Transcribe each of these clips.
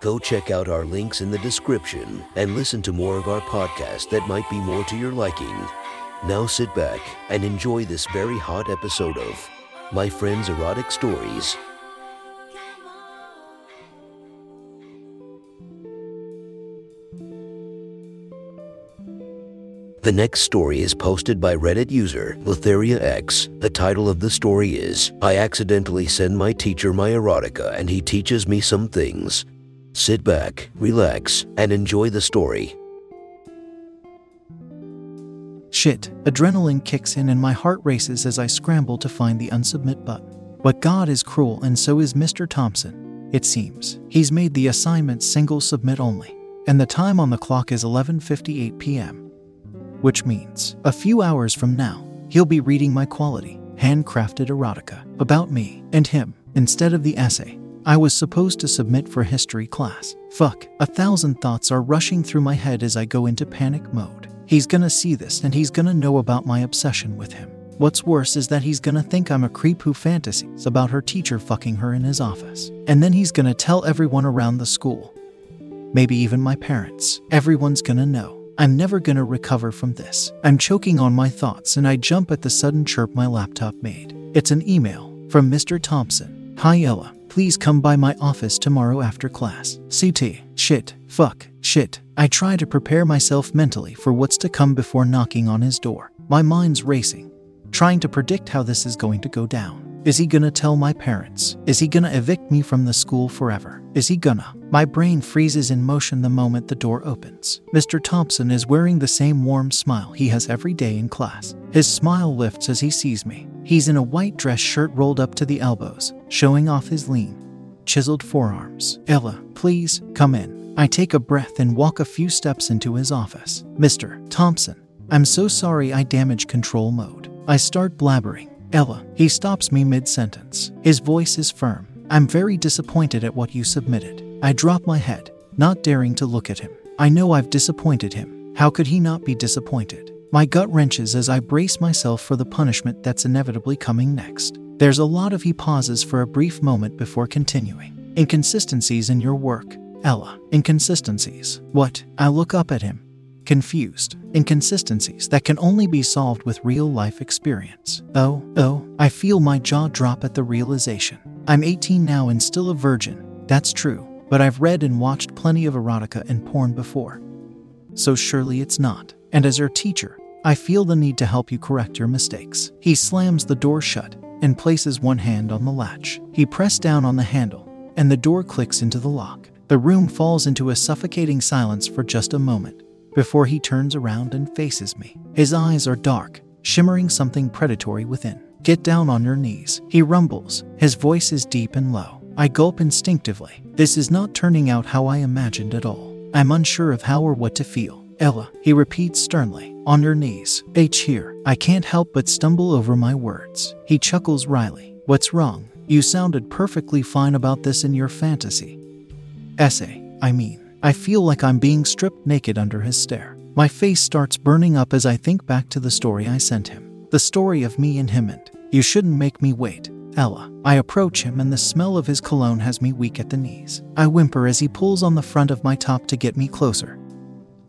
Go check out our links in the description and listen to more of our podcast that might be more to your liking. Now sit back and enjoy this very hot episode of My Friend's Erotic Stories. The next story is posted by Reddit user Lotheria X. The title of the story is I accidentally send my teacher my erotica and he teaches me some things. Sit back, relax, and enjoy the story. Shit, adrenaline kicks in and my heart races as I scramble to find the unsubmit button. But God is cruel and so is Mr. Thompson. It seems he's made the assignment single submit only, and the time on the clock is 11:58 p.m which means a few hours from now, he'll be reading my quality, handcrafted erotica about me and him instead of the essay I was supposed to submit for history class. Fuck, a thousand thoughts are rushing through my head as I go into panic mode. He's gonna see this and he's gonna know about my obsession with him. What's worse is that he's gonna think I'm a creep who fantasies about her teacher fucking her in his office. And then he's gonna tell everyone around the school. Maybe even my parents. Everyone's gonna know. I'm never gonna recover from this. I'm choking on my thoughts and I jump at the sudden chirp my laptop made. It's an email from Mr. Thompson. Hi Ella, please come by my office tomorrow after class. CT. Shit. Fuck. Shit. I try to prepare myself mentally for what's to come before knocking on his door. My mind's racing, trying to predict how this is going to go down. Is he gonna tell my parents? Is he gonna evict me from the school forever? Is he gonna? My brain freezes in motion the moment the door opens. Mr. Thompson is wearing the same warm smile he has every day in class. His smile lifts as he sees me. He's in a white dress shirt rolled up to the elbows, showing off his lean, chiseled forearms. Ella, please come in. I take a breath and walk a few steps into his office. Mr. Thompson, I'm so sorry I damaged control mode. I start blabbering Ella, he stops me mid sentence. His voice is firm. I'm very disappointed at what you submitted. I drop my head, not daring to look at him. I know I've disappointed him. How could he not be disappointed? My gut wrenches as I brace myself for the punishment that's inevitably coming next. There's a lot of he pauses for a brief moment before continuing. Inconsistencies in your work, Ella. Inconsistencies. What? I look up at him, confused, inconsistencies that can only be solved with real life experience. Oh, oh, I feel my jaw drop at the realization. I'm 18 now and still a virgin. That's true, but I've read and watched plenty of erotica and porn before. So surely it's not. And as your teacher, I feel the need to help you correct your mistakes. He slams the door shut and places one hand on the latch. He pressed down on the handle, and the door clicks into the lock. The room falls into a suffocating silence for just a moment before he turns around and faces me. His eyes are dark, shimmering something predatory within. Get down on your knees, he rumbles. His voice is deep and low. I gulp instinctively. This is not turning out how I imagined at all. I'm unsure of how or what to feel. Ella, he repeats sternly, on your knees. H here. I can't help but stumble over my words. He chuckles wryly. What's wrong? You sounded perfectly fine about this in your fantasy. Essay, I mean. I feel like I'm being stripped naked under his stare. My face starts burning up as I think back to the story I sent him. The story of me and him and, you shouldn't make me wait, Ella. I approach him and the smell of his cologne has me weak at the knees. I whimper as he pulls on the front of my top to get me closer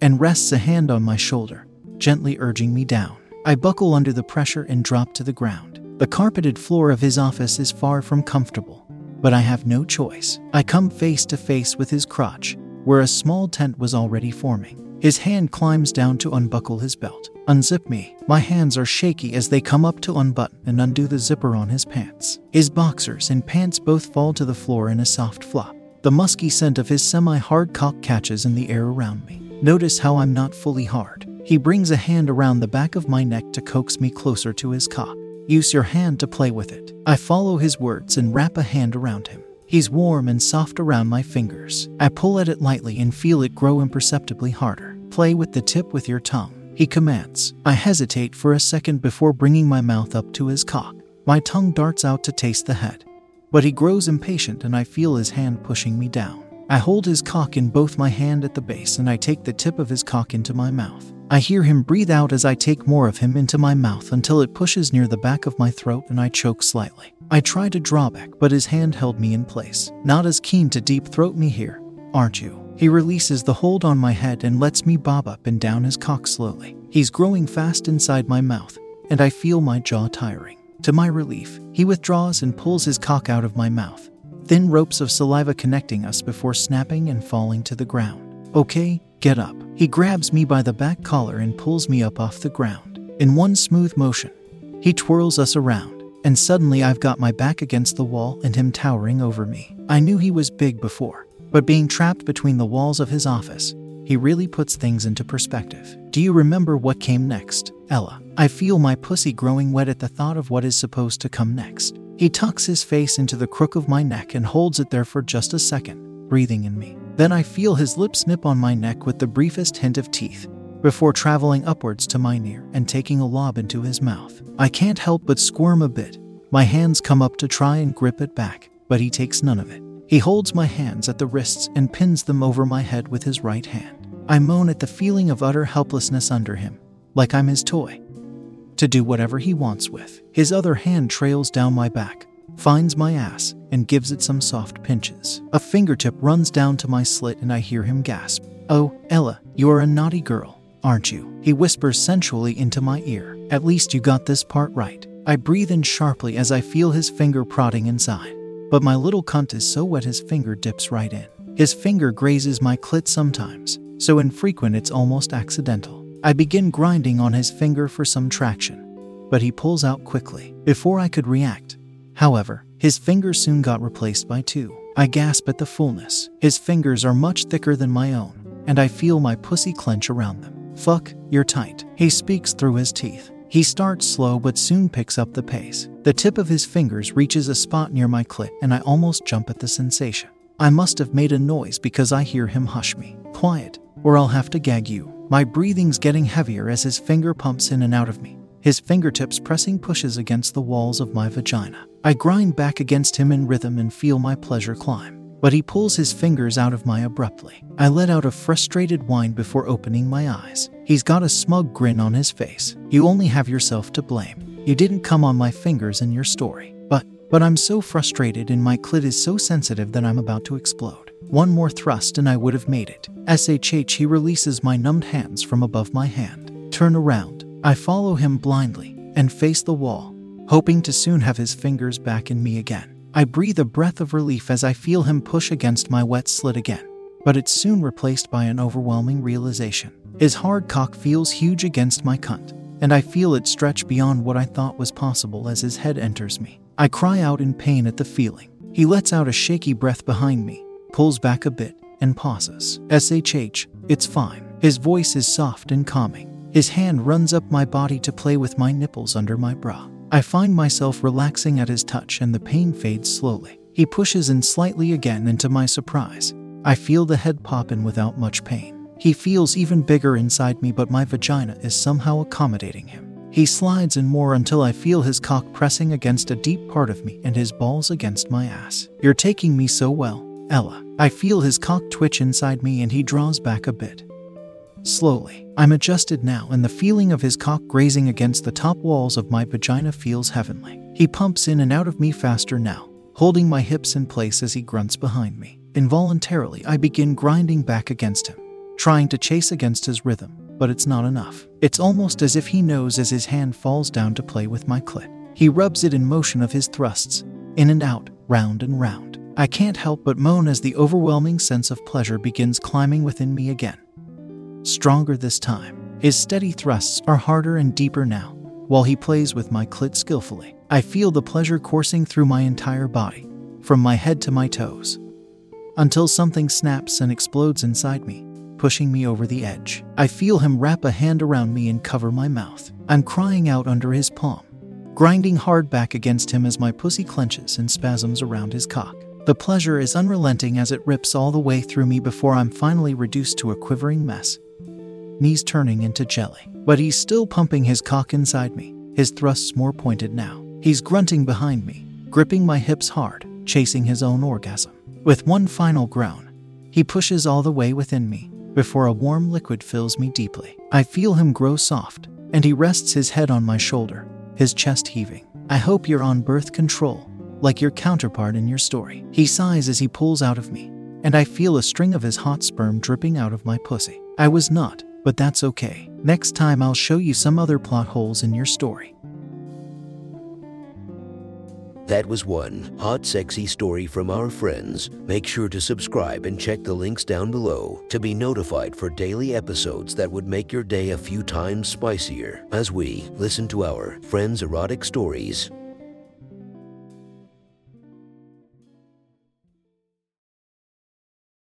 and rests a hand on my shoulder, gently urging me down. I buckle under the pressure and drop to the ground. The carpeted floor of his office is far from comfortable, but I have no choice. I come face to face with his crotch where a small tent was already forming. His hand climbs down to unbuckle his belt. Unzip me. My hands are shaky as they come up to unbutton and undo the zipper on his pants. His boxers and pants both fall to the floor in a soft flop. The musky scent of his semi hard cock catches in the air around me. Notice how I'm not fully hard. He brings a hand around the back of my neck to coax me closer to his cock. Use your hand to play with it. I follow his words and wrap a hand around him. He's warm and soft around my fingers. I pull at it lightly and feel it grow imperceptibly harder. Play with the tip with your tongue, he commands. I hesitate for a second before bringing my mouth up to his cock. My tongue darts out to taste the head. But he grows impatient and I feel his hand pushing me down. I hold his cock in both my hand at the base and I take the tip of his cock into my mouth. I hear him breathe out as I take more of him into my mouth until it pushes near the back of my throat and I choke slightly. I try to draw back, but his hand held me in place. Not as keen to deep throat me here, aren't you? He releases the hold on my head and lets me bob up and down his cock slowly. He's growing fast inside my mouth, and I feel my jaw tiring. To my relief, he withdraws and pulls his cock out of my mouth, thin ropes of saliva connecting us before snapping and falling to the ground. Okay, get up. He grabs me by the back collar and pulls me up off the ground. In one smooth motion, he twirls us around, and suddenly I've got my back against the wall and him towering over me. I knew he was big before, but being trapped between the walls of his office, he really puts things into perspective. Do you remember what came next, Ella? I feel my pussy growing wet at the thought of what is supposed to come next. He tucks his face into the crook of my neck and holds it there for just a second, breathing in me. Then I feel his lips nip on my neck with the briefest hint of teeth, before traveling upwards to my ear and taking a lob into his mouth. I can't help but squirm a bit. My hands come up to try and grip it back, but he takes none of it. He holds my hands at the wrists and pins them over my head with his right hand. I moan at the feeling of utter helplessness under him, like I'm his toy. To do whatever he wants with. His other hand trails down my back, finds my ass, and gives it some soft pinches. A fingertip runs down to my slit and I hear him gasp. Oh, Ella, you're a naughty girl, aren't you? He whispers sensually into my ear. At least you got this part right. I breathe in sharply as I feel his finger prodding inside. But my little cunt is so wet his finger dips right in. His finger grazes my clit sometimes, so infrequent it's almost accidental. I begin grinding on his finger for some traction, but he pulls out quickly before I could react. However, his fingers soon got replaced by two. I gasp at the fullness. His fingers are much thicker than my own, and I feel my pussy clench around them. Fuck, you're tight. He speaks through his teeth. He starts slow but soon picks up the pace. The tip of his fingers reaches a spot near my clit, and I almost jump at the sensation. I must have made a noise because I hear him hush me. Quiet, or I'll have to gag you. My breathing's getting heavier as his finger pumps in and out of me, his fingertips pressing pushes against the walls of my vagina. I grind back against him in rhythm and feel my pleasure climb but he pulls his fingers out of my abruptly. I let out a frustrated whine before opening my eyes. He's got a smug grin on his face. You only have yourself to blame. You didn't come on my fingers in your story. But, but I'm so frustrated and my clit is so sensitive that I'm about to explode. One more thrust and I would have made it. SHH, he releases my numbed hands from above my hand. Turn around. I follow him blindly and face the wall, hoping to soon have his fingers back in me again. I breathe a breath of relief as I feel him push against my wet slit again, but it's soon replaced by an overwhelming realization. His hard cock feels huge against my cunt, and I feel it stretch beyond what I thought was possible as his head enters me. I cry out in pain at the feeling. He lets out a shaky breath behind me, pulls back a bit, and pauses. SHH, it's fine. His voice is soft and calming. His hand runs up my body to play with my nipples under my bra. I find myself relaxing at his touch and the pain fades slowly. He pushes in slightly again, and to my surprise, I feel the head pop in without much pain. He feels even bigger inside me, but my vagina is somehow accommodating him. He slides in more until I feel his cock pressing against a deep part of me and his balls against my ass. You're taking me so well, Ella. I feel his cock twitch inside me and he draws back a bit. Slowly, I'm adjusted now, and the feeling of his cock grazing against the top walls of my vagina feels heavenly. He pumps in and out of me faster now, holding my hips in place as he grunts behind me. Involuntarily, I begin grinding back against him, trying to chase against his rhythm, but it's not enough. It's almost as if he knows as his hand falls down to play with my clit. He rubs it in motion of his thrusts, in and out, round and round. I can't help but moan as the overwhelming sense of pleasure begins climbing within me again stronger this time. His steady thrusts are harder and deeper now. While he plays with my clit skillfully, I feel the pleasure coursing through my entire body, from my head to my toes, until something snaps and explodes inside me, pushing me over the edge. I feel him wrap a hand around me and cover my mouth. I'm crying out under his palm, grinding hard back against him as my pussy clenches and spasms around his cock. The pleasure is unrelenting as it rips all the way through me before I'm finally reduced to a quivering mess knees turning into jelly. But he's still pumping his cock inside me, his thrusts more pointed now. He's grunting behind me, gripping my hips hard, chasing his own orgasm. With one final groan, he pushes all the way within me before a warm liquid fills me deeply. I feel him grow soft, and he rests his head on my shoulder, his chest heaving. I hope you're on birth control, like your counterpart in your story. He sighs as he pulls out of me, and I feel a string of his hot sperm dripping out of my pussy. I was not, but that's okay. Next time I'll show you some other plot holes in your story. That was one hot, sexy story from our friends. Make sure to subscribe and check the links down below to be notified for daily episodes that would make your day a few times spicier as we listen to our friends' erotic stories.